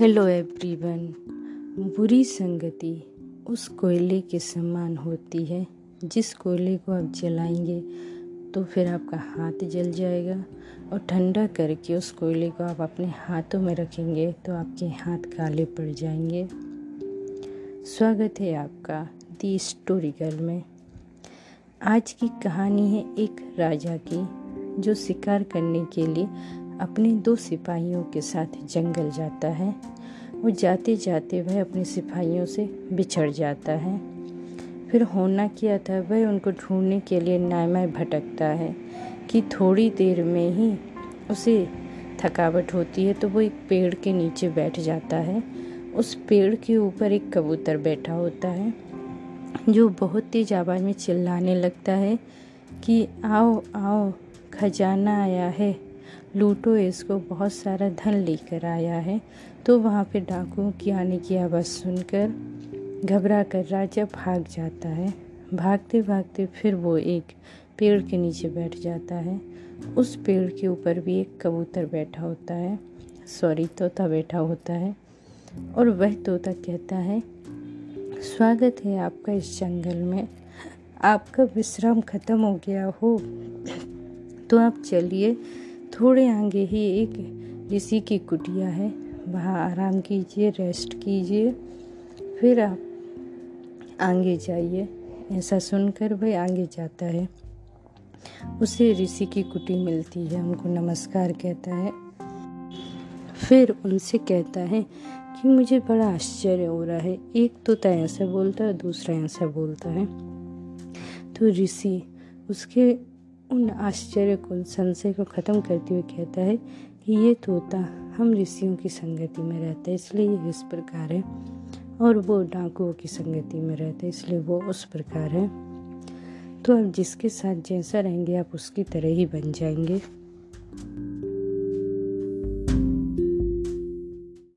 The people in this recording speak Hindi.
हेलो एवरीवन बुरी संगति उस कोयले के समान होती है। जिस कोयले को आप जलाएँगे तो फिर आपका हाथ जल जाएगा और ठंडा करके उस कोयले को आप अपने हाथों में रखेंगे तो आपके हाथ काले पड़ जाएँगे। स्वागत है आपका दी स्टोरी गर्ल में। आज की कहानी है एक राजा की, जो शिकार करने के लिए अपने दो सिपाहियों के साथ जंगल जाता है। वो जाते जाते वह अपने सिपाहियों से बिछड़ जाता है। फिर होना क्या था, वह उनको ढूँढने के लिए नायमाय भटकता है कि थोड़ी देर में ही उसे थकावट होती है तो वो एक पेड़ के नीचे बैठ जाता है। उस पेड़ के ऊपर एक कबूतर बैठा होता है, जो बहुत तेज आवाज़ में चिल्लाने लगता है कि, आओ आओ, खजाना आया है। लूटो, इसको बहुत सारा धन लेकर आया है। तो वहाँ पे डाकुओं की आने की आवाज़ सुनकर घबरा कर राजा भाग जाता है। भागते भागते फिर वो एक पेड़ के नीचे बैठ जाता है। उस पेड़ के ऊपर भी एक कबूतर बैठा होता है। सॉरी, तोता बैठा होता है। और वह तोता कहता है, स्वागत है आपका इस जंगल में। आपका विश्राम खत्म हो गया हो। तो आप चलिए। थोड़े आगे ही एक ऋषि की कुटिया है। वहाँ आराम कीजिए रेस्ट कीजिए, फिर आप आगे जाइए। ऐसा सुनकर वह आगे जाता है। उसे ऋषि की कुटी मिलती है उनको नमस्कार कहता है। फिर उनसे कहता है कि मुझे बड़ा आश्चर्य हो रहा है। एक तो तय ऐसा बोलता है, दूसरा ऐसा बोलता है। तो ऋषि उसके उन आश्चर्य को, संशय को ख़त्म करते हुए कहता है कि ये तोता हम ऋषियों की संगति में रहता है, इसलिए ये इस प्रकार है। और वो डाकुओं की संगति में रहता है, इसलिए वो उस प्रकार है। तो आप जिसके साथ जैसा रहेंगे, आप उसकी तरह ही बन जाएँगे।